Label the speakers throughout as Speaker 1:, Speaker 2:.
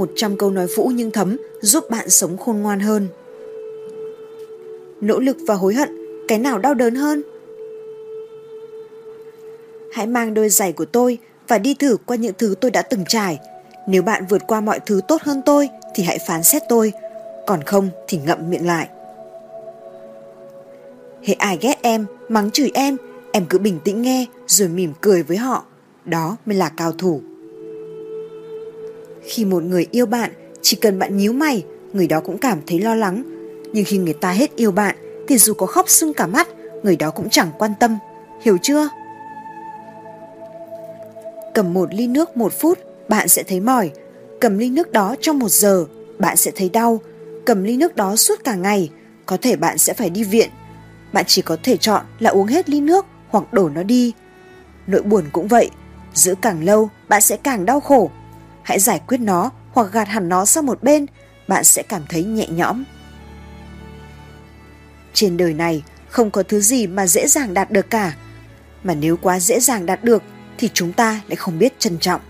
Speaker 1: 100 câu nói vũ nhưng thấm giúp bạn sống khôn ngoan hơn. Nỗ lực và hối hận, cái nào đau đớn hơn? Hãy mang đôi giày của tôi và đi thử qua những thứ tôi đã từng trải. Nếu bạn vượt qua mọi thứ tốt hơn tôi thì hãy phán xét tôi, còn không thì ngậm miệng lại. Hệ ai ghét em, mắng chửi em, em cứ bình tĩnh nghe rồi mỉm cười với họ. Đó mới là cao thủ. Khi một người yêu bạn, chỉ cần bạn nhíu mày, người đó cũng cảm thấy lo lắng. Nhưng khi người ta hết yêu bạn, thì dù có khóc sưng cả mắt, người đó cũng chẳng quan tâm. Hiểu chưa? Cầm một ly nước một phút, bạn sẽ thấy mỏi. Cầm ly nước đó trong một giờ, bạn sẽ thấy đau. Cầm ly nước đó suốt cả ngày, có thể bạn sẽ phải đi viện. Bạn chỉ có thể chọn là uống hết ly nước hoặc đổ nó đi. Nỗi buồn cũng vậy, giữ càng lâu bạn sẽ càng đau khổ. Hãy giải quyết nó hoặc gạt hẳn nó sang một bên, bạn sẽ cảm thấy nhẹ nhõm. Trên đời này không có thứ gì mà dễ dàng đạt được cả, mà nếu quá dễ dàng đạt được thì chúng ta lại không biết trân trọng.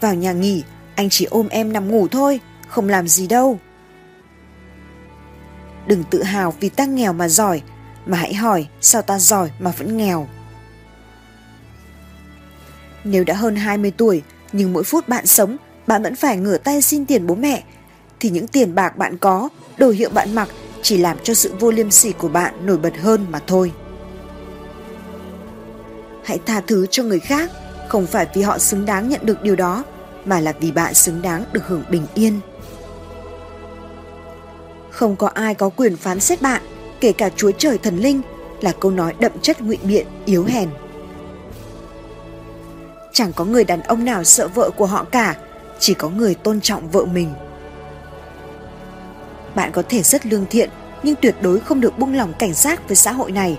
Speaker 1: Vào nhà nghỉ, anh chỉ ôm em nằm ngủ thôi, không làm gì đâu. Đừng tự hào vì ta nghèo mà giỏi, mà hãy hỏi sao ta giỏi mà vẫn nghèo. Nếu đã hơn 20 tuổi, nhưng mỗi phút bạn sống, bạn vẫn phải ngửa tay xin tiền bố mẹ, thì những tiền bạc bạn có, đồ hiệu bạn mặc chỉ làm cho sự vô liêm sỉ của bạn nổi bật hơn mà thôi. Hãy tha thứ cho người khác, không phải vì họ xứng đáng nhận được điều đó, mà là vì bạn xứng đáng được hưởng bình yên. Không có ai có quyền phán xét bạn, kể cả Chúa Trời thần linh, là câu nói đậm chất ngụy biện, yếu hèn. Chẳng có người đàn ông nào sợ vợ của họ cả, chỉ có người tôn trọng vợ mình. Bạn có thể rất lương thiện, nhưng tuyệt đối không được buông lỏng cảnh giác với xã hội này,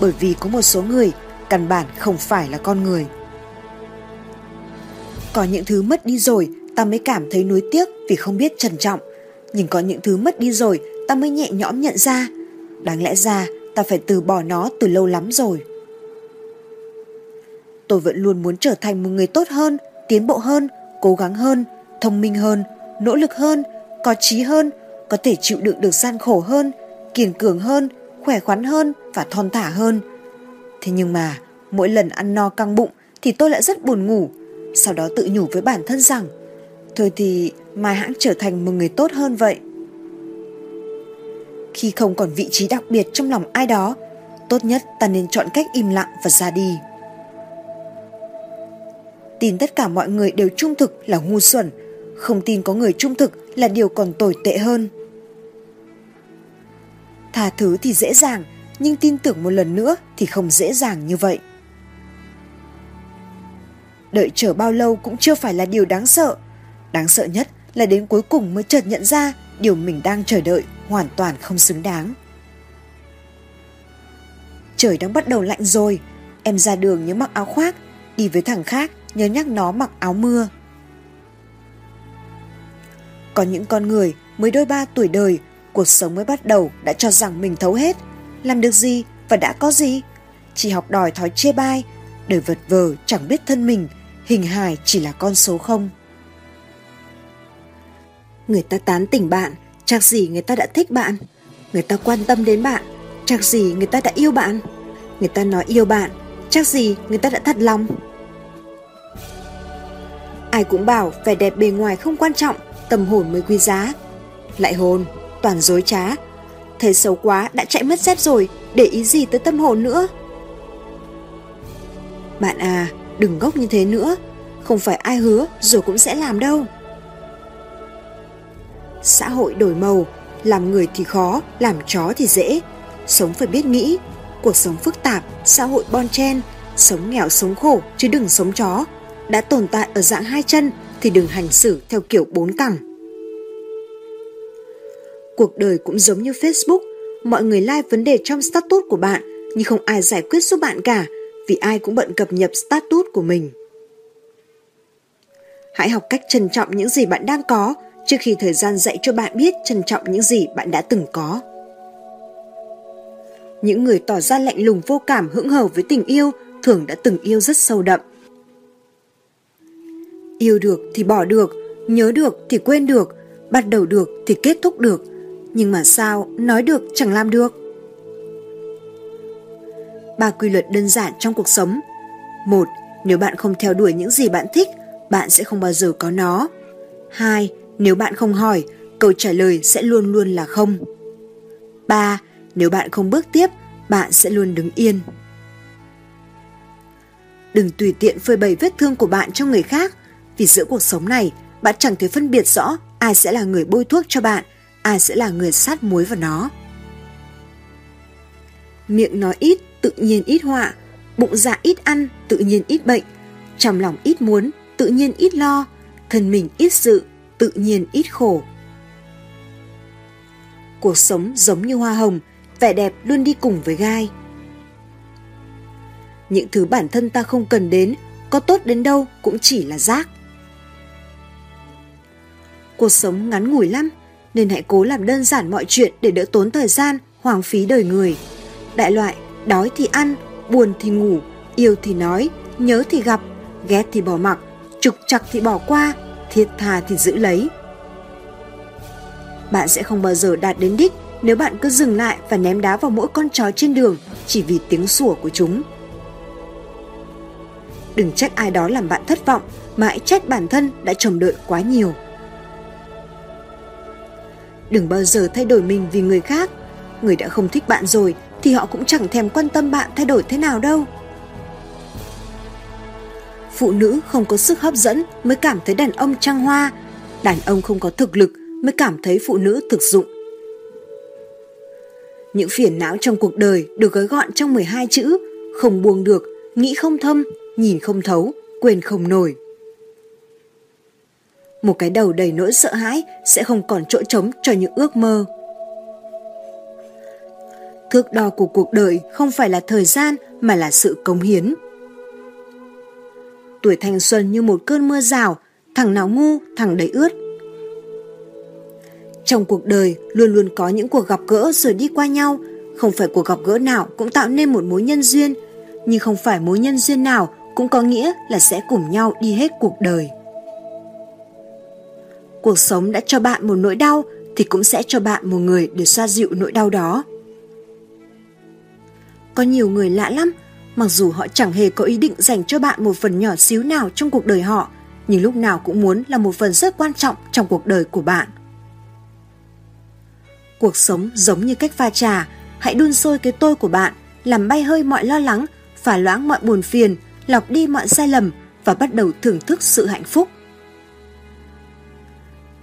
Speaker 1: bởi vì có một số người căn bản không phải là con người. Có những thứ mất đi rồi, ta mới cảm thấy nuối tiếc vì không biết trân trọng. Nhưng có những thứ mất đi rồi, ta mới nhẹ nhõm nhận ra. Đáng lẽ ra, ta phải từ bỏ nó từ lâu lắm rồi. Tôi vẫn luôn muốn trở thành một người tốt hơn, tiến bộ hơn, cố gắng hơn, thông minh hơn, nỗ lực hơn, có trí hơn, có thể chịu đựng được gian khổ hơn, kiên cường hơn, khỏe khoắn hơn và thon thả hơn. Thế nhưng mà, mỗi lần ăn no căng bụng thì tôi lại rất buồn ngủ, sau đó tự nhủ với bản thân rằng thôi thì mai hãng trở thành một người tốt hơn vậy. Khi không còn vị trí đặc biệt trong lòng ai đó, tốt nhất ta nên chọn cách im lặng và ra đi tin tất cả mọi người đều trung thực là ngu xuẩn, không tin có người trung thực là điều còn tồi tệ hơn. Tha thứ thì dễ dàng, nhưng tin tưởng một lần nữa thì không dễ dàng như vậy. Đợi chờ bao lâu cũng chưa phải là điều đáng sợ. Đáng sợ nhất là đến cuối cùng mới chợt nhận ra điều mình đang chờ đợi hoàn toàn không xứng đáng. Trời đang bắt đầu lạnh rồi, em ra đường nhớ mặc áo khoác, đi với thằng khác nhớ nhắc nó mặc áo mưa. Có những con người mới đôi ba tuổi đời, cuộc sống mới bắt đầu đã cho rằng mình thấu hết, làm được gì và đã có gì. Chỉ học đòi thói chê bai, đời vật vờ chẳng biết thân mình, hình hài chỉ là con số không. Người ta tán tỉnh bạn, chắc gì người ta đã thích bạn. Người ta quan tâm đến bạn, chắc gì người ta đã yêu bạn. Người ta nói yêu bạn, chắc gì người ta đã thật lòng. Ai cũng bảo vẻ đẹp bề ngoài không quan trọng, tâm hồn mới quý giá. Lại hồn, toàn dối trá. Thấy xấu quá đã chạy mất dép rồi, để ý gì tới tâm hồn nữa. Bạn à, đừng gốc như thế nữa, không phải ai hứa rồi cũng sẽ làm đâu. Xã hội đổi màu, làm người thì khó, làm chó thì dễ. Sống phải biết nghĩ, cuộc sống phức tạp, xã hội bon chen, sống nghèo sống khổ chứ đừng sống chó đã tồn tại ở dạng hai chân thì đừng hành xử theo kiểu bốn cẳng. Cuộc đời cũng giống như Facebook, mọi người like vấn đề trong status của bạn nhưng không ai giải quyết giúp bạn cả vì ai cũng bận cập nhật status của mình. Hãy học cách trân trọng những gì bạn đang có trước khi thời gian dạy cho bạn biết trân trọng những gì bạn đã từng có. Những người tỏ ra lạnh lùng vô cảm hững hờ với tình yêu thường đã từng yêu rất sâu đậm Yêu được thì bỏ được, nhớ được thì quên được, bắt đầu được thì kết thúc được. Nhưng mà sao nói được chẳng làm được? Ba quy luật đơn giản trong cuộc sống. Một, nếu bạn không theo đuổi những gì bạn thích, bạn sẽ không bao giờ có nó. Hai, nếu bạn không hỏi, câu trả lời sẽ luôn luôn là không. Ba, nếu bạn không bước tiếp, bạn sẽ luôn đứng yên. Đừng tùy tiện phơi bày vết thương của bạn cho người khác, vì giữa cuộc sống này, bạn chẳng thể phân biệt rõ ai sẽ là người bôi thuốc cho bạn, ai sẽ là người sát muối vào nó. Miệng nói ít, tự nhiên ít họa, bụng dạ ít ăn, tự nhiên ít bệnh, trong lòng ít muốn, tự nhiên ít lo, thân mình ít sự, tự nhiên ít khổ. Cuộc sống giống như hoa hồng, vẻ đẹp luôn đi cùng với gai. Những thứ bản thân ta không cần đến, có tốt đến đâu cũng chỉ là rác. Cuộc sống ngắn ngủi lắm, nên hãy cố làm đơn giản mọi chuyện để đỡ tốn thời gian, hoang phí đời người. Đại loại, đói thì ăn, buồn thì ngủ, yêu thì nói, nhớ thì gặp, ghét thì bỏ mặc, trục chặt thì bỏ qua, thiệt thà thì giữ lấy. Bạn sẽ không bao giờ đạt đến đích nếu bạn cứ dừng lại và ném đá vào mỗi con chó trên đường chỉ vì tiếng sủa của chúng. Đừng trách ai đó làm bạn thất vọng mà hãy trách bản thân đã trông đợi quá nhiều. Đừng bao giờ thay đổi mình vì người khác. Người đã không thích bạn rồi thì họ cũng chẳng thèm quan tâm bạn thay đổi thế nào đâu. Phụ nữ không có sức hấp dẫn mới cảm thấy đàn ông trăng hoa, đàn ông không có thực lực mới cảm thấy phụ nữ thực dụng. Những phiền não trong cuộc đời được gói gọn trong 12 chữ, không buông được, nghĩ không thâm, nhìn không thấu, quên không nổi. Một cái đầu đầy nỗi sợ hãi sẽ không còn chỗ trống cho những ước mơ. Thước đo của cuộc đời không phải là thời gian mà là sự cống hiến. Tuổi thanh xuân như một cơn mưa rào, thằng nào ngu, thằng đấy ướt. Trong cuộc đời luôn luôn có những cuộc gặp gỡ rồi đi qua nhau, không phải cuộc gặp gỡ nào cũng tạo nên một mối nhân duyên, nhưng không phải mối nhân duyên nào cũng có nghĩa là sẽ cùng nhau đi hết cuộc đời. Cuộc sống đã cho bạn một nỗi đau thì cũng sẽ cho bạn một người để xoa dịu nỗi đau đó. Có nhiều người lạ lắm, mặc dù họ chẳng hề có ý định dành cho bạn một phần nhỏ xíu nào trong cuộc đời họ, nhưng lúc nào cũng muốn là một phần rất quan trọng trong cuộc đời của bạn. Cuộc sống giống như cách pha trà, hãy đun sôi cái tôi của bạn, làm bay hơi mọi lo lắng, phả loãng mọi buồn phiền, lọc đi mọi sai lầm và bắt đầu thưởng thức sự hạnh phúc.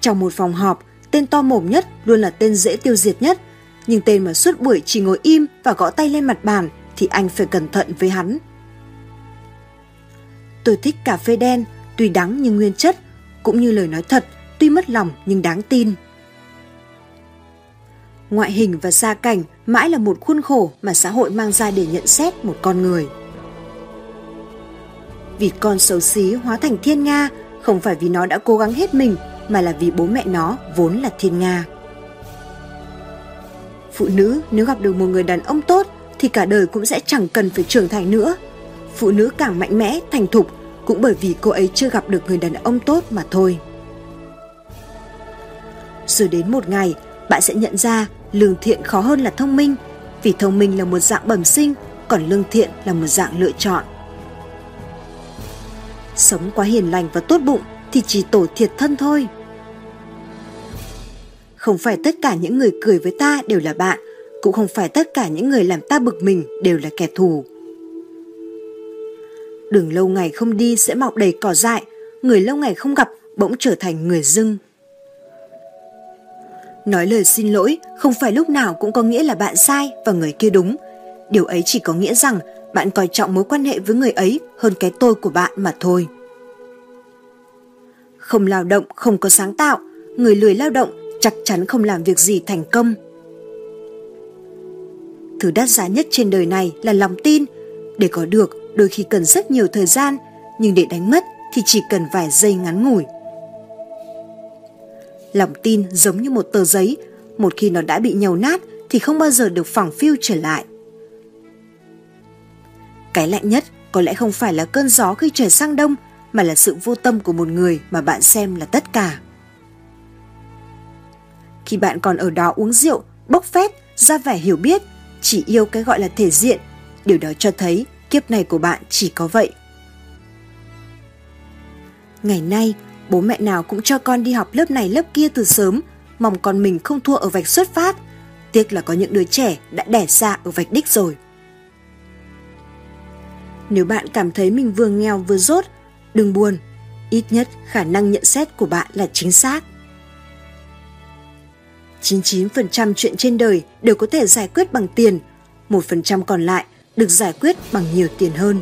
Speaker 1: Trong một phòng họp, tên to mồm nhất luôn là tên dễ tiêu diệt nhất, nhưng tên mà suốt buổi chỉ ngồi im và gõ tay lên mặt bàn thì anh phải cẩn thận với hắn. Tôi thích cà phê đen, tuy đắng nhưng nguyên chất, cũng như lời nói thật, tuy mất lòng nhưng đáng tin. Ngoại hình và gia cảnh mãi là một khuôn khổ mà xã hội mang ra để nhận xét một con người. Vì con xấu xí hóa thành thiên nga không phải vì nó đã cố gắng hết mình mà là vì bố mẹ nó vốn là thiên nga. Phụ nữ nếu gặp được một người đàn ông tốt thì cả đời cũng sẽ chẳng cần phải trưởng thành nữa. Phụ nữ càng mạnh mẽ, thành thục cũng bởi vì cô ấy chưa gặp được người đàn ông tốt mà thôi. Rồi đến một ngày, bạn sẽ nhận ra lương thiện khó hơn là thông minh, vì thông minh là một dạng bẩm sinh, còn lương thiện là một dạng lựa chọn. Sống quá hiền lành và tốt bụng thì chỉ tổ thiệt thân thôi. Không phải tất cả những người cười với ta đều là bạn, cũng không phải tất cả những người làm ta bực mình đều là kẻ thù. Đường lâu ngày không đi sẽ mọc đầy cỏ dại, người lâu ngày không gặp bỗng trở thành người dưng. Nói lời xin lỗi không phải lúc nào cũng có nghĩa là bạn sai và người kia đúng. Điều ấy chỉ có nghĩa rằng bạn coi trọng mối quan hệ với người ấy hơn cái tôi của bạn mà thôi. Không lao động, không có sáng tạo, người lười lao động chắc chắn không làm việc gì thành công. Thứ đắt giá nhất trên đời này là lòng tin. Để có được đôi khi cần rất nhiều thời gian, nhưng để đánh mất thì chỉ cần vài giây ngắn ngủi. Lòng tin giống như một tờ giấy, một khi nó đã bị nhầu nát thì không bao giờ được phẳng phiu trở lại. Cái lạnh nhất có lẽ không phải là cơn gió khi trời sang đông, mà là sự vô tâm của một người mà bạn xem là tất cả. Khi bạn còn ở đó uống rượu, bốc phét, ra vẻ hiểu biết, chỉ yêu cái gọi là thể diện, điều đó cho thấy kiếp này của bạn chỉ có vậy. Ngày nay, bố mẹ nào cũng cho con đi học lớp này lớp kia từ sớm, mong con mình không thua ở vạch xuất phát. Tiếc là có những đứa trẻ đã đẻ ra ở vạch đích rồi. Nếu bạn cảm thấy mình vừa nghèo vừa rốt, đừng buồn, ít nhất khả năng nhận xét của bạn là chính xác. 99% chuyện trên đời đều có thể giải quyết bằng tiền, 1% còn lại được giải quyết bằng nhiều tiền hơn.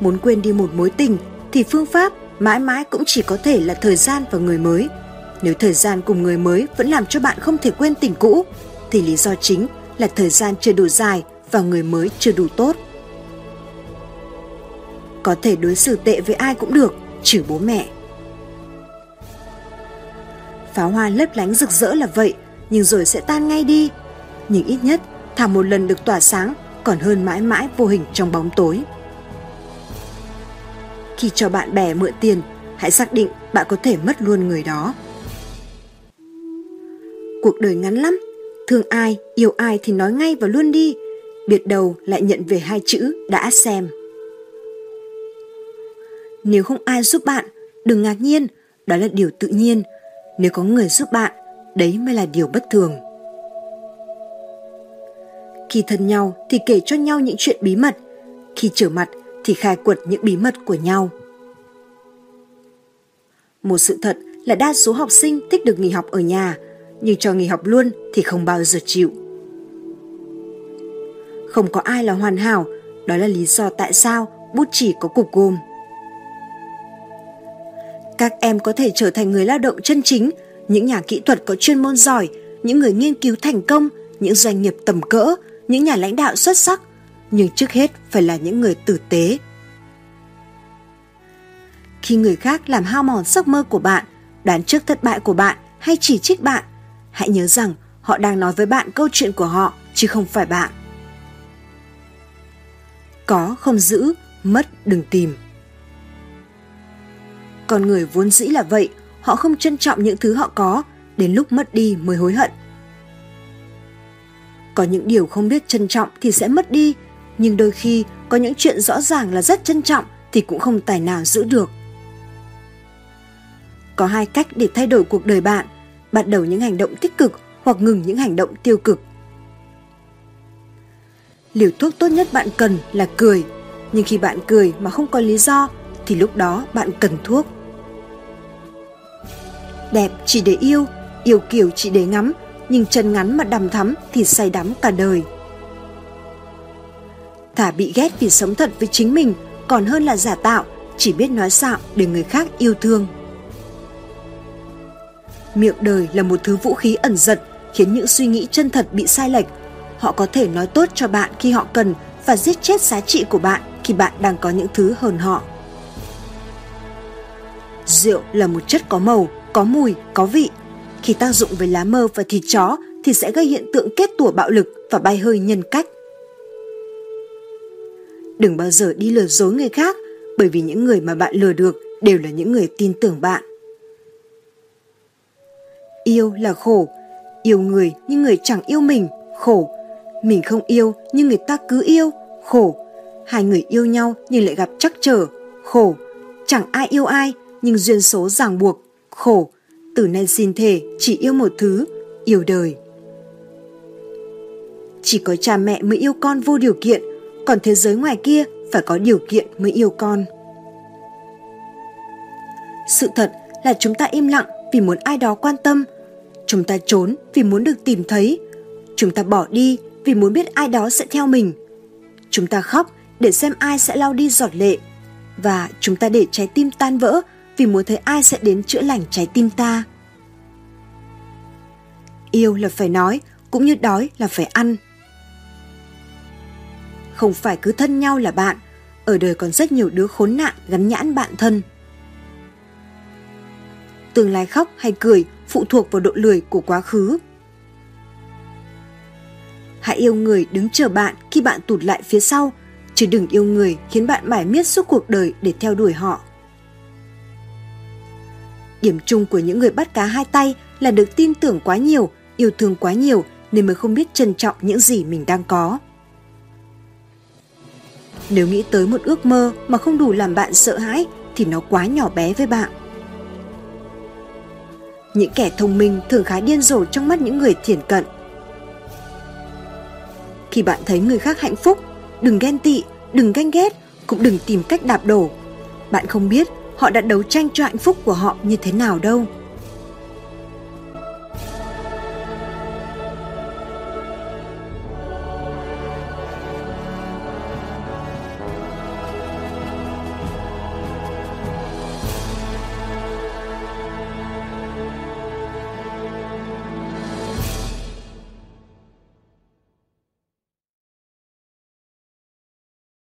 Speaker 1: Muốn quên đi một mối tình thì phương pháp mãi mãi cũng chỉ có thể là thời gian và người mới. Nếu thời gian cùng người mới vẫn làm cho bạn không thể quên tình cũ, thì lý do chính là thời gian chưa đủ dài và người mới chưa đủ tốt. Có thể đối xử tệ với ai cũng được, trừ bố mẹ. Pháo hoa lấp lánh rực rỡ là vậy, nhưng rồi sẽ tan ngay đi. Nhưng ít nhất, thả một lần được tỏa sáng còn hơn mãi mãi vô hình trong bóng tối. Khi cho bạn bè mượn tiền, hãy xác định bạn có thể mất luôn người đó. Cuộc đời ngắn lắm, thương ai, yêu ai thì nói ngay và luôn đi, biệt đầu lại nhận về hai chữ đã xem. Nếu không ai giúp bạn, đừng ngạc nhiên, đó là điều tự nhiên. Nếu có người giúp bạn, đấy mới là điều bất thường. Khi thân nhau thì kể cho nhau những chuyện bí mật, khi trở mặt thì khai quật những bí mật của nhau. Một sự thật là đa số học sinh thích được nghỉ học ở nhà, nhưng cho nghỉ học luôn thì không bao giờ chịu. Không có ai là hoàn hảo, đó là lý do tại sao bút chỉ có cục gồm. Các em có thể trở thành người lao động chân chính, những nhà kỹ thuật có chuyên môn giỏi, những người nghiên cứu thành công, những doanh nghiệp tầm cỡ, những nhà lãnh đạo xuất sắc, nhưng trước hết phải là những người tử tế. Khi người khác làm hao mòn giấc mơ của bạn, đoán trước thất bại của bạn hay chỉ trích bạn, hãy nhớ rằng họ đang nói với bạn câu chuyện của họ chứ không phải bạn. Có không giữ, mất đừng tìm. Con người vốn dĩ là vậy, họ không trân trọng những thứ họ có, đến lúc mất đi mới hối hận. Có những điều không biết trân trọng thì sẽ mất đi, nhưng đôi khi có những chuyện rõ ràng là rất trân trọng thì cũng không tài nào giữ được. Có hai cách để thay đổi cuộc đời bạn, bắt đầu những hành động tích cực hoặc ngừng những hành động tiêu cực. Liều thuốc tốt nhất bạn cần là cười, nhưng khi bạn cười mà không có lý do thì lúc đó bạn cần thuốc. Đẹp chỉ để yêu, yêu kiểu chỉ để ngắm, nhưng chân ngắn mà đầm thắm thì say đắm cả đời. Thả bị ghét vì sống thật với chính mình còn hơn là giả tạo, chỉ biết nói xạo để người khác yêu thương. Miệng đời là một thứ vũ khí ẩn giật khiến những suy nghĩ chân thật bị sai lệch. Họ có thể nói tốt cho bạn khi họ cần và giết chết giá trị của bạn khi bạn đang có những thứ hơn họ. Rượu là một chất có màu, có mùi, có vị. Khi tác dụng với lá mơ và thịt chó thì sẽ gây hiện tượng kết tủa bạo lực và bay hơi nhân cách. Đừng bao giờ đi lừa dối người khác bởi vì những người mà bạn lừa được đều là những người tin tưởng bạn. Yêu là khổ, yêu người nhưng người chẳng yêu mình, khổ. Mình không yêu nhưng người ta cứ yêu, khổ. Hai người yêu nhau nhưng lại gặp trắc trở, khổ. Chẳng ai yêu ai nhưng duyên số ràng buộc, khổ. Từ nay xin thề chỉ yêu một thứ, yêu đời. Chỉ có cha mẹ mới yêu con vô điều kiện, còn thế giới ngoài kia phải có điều kiện mới yêu con. Sự thật là chúng ta im lặng vì muốn ai đó quan tâm. Chúng ta trốn vì muốn được tìm thấy. Chúng ta bỏ đi vì muốn biết ai đó sẽ theo mình. Chúng ta khóc để xem ai sẽ lau đi giọt lệ. Và chúng ta để trái tim tan vỡ vì muốn thấy ai sẽ đến chữa lành trái tim ta. Yêu là phải nói, cũng như đói là phải ăn. Không phải cứ thân nhau là bạn, ở đời còn rất nhiều đứa khốn nạn gắn nhãn bạn thân tương lai khóc hay cười phụ thuộc vào độ lười của quá khứ. Hãy yêu người đứng chờ bạn khi bạn tụt lại phía sau, chứ đừng yêu người khiến bạn mải miết suốt cuộc đời để theo đuổi họ. Điểm chung của những người bắt cá hai tay là được tin tưởng quá nhiều, yêu thương quá nhiều nên mới không biết trân trọng những gì mình đang có. Nếu nghĩ tới một ước mơ mà không đủ làm bạn sợ hãi thì nó quá nhỏ bé với bạn. Những kẻ thông minh thường khá điên rồ trong mắt những người thiển cận. Khi bạn thấy người khác hạnh phúc, đừng ghen tị, đừng ganh ghét, cũng đừng tìm cách đạp đổ. Bạn không biết họ đã đấu tranh cho hạnh phúc của họ như thế nào đâu.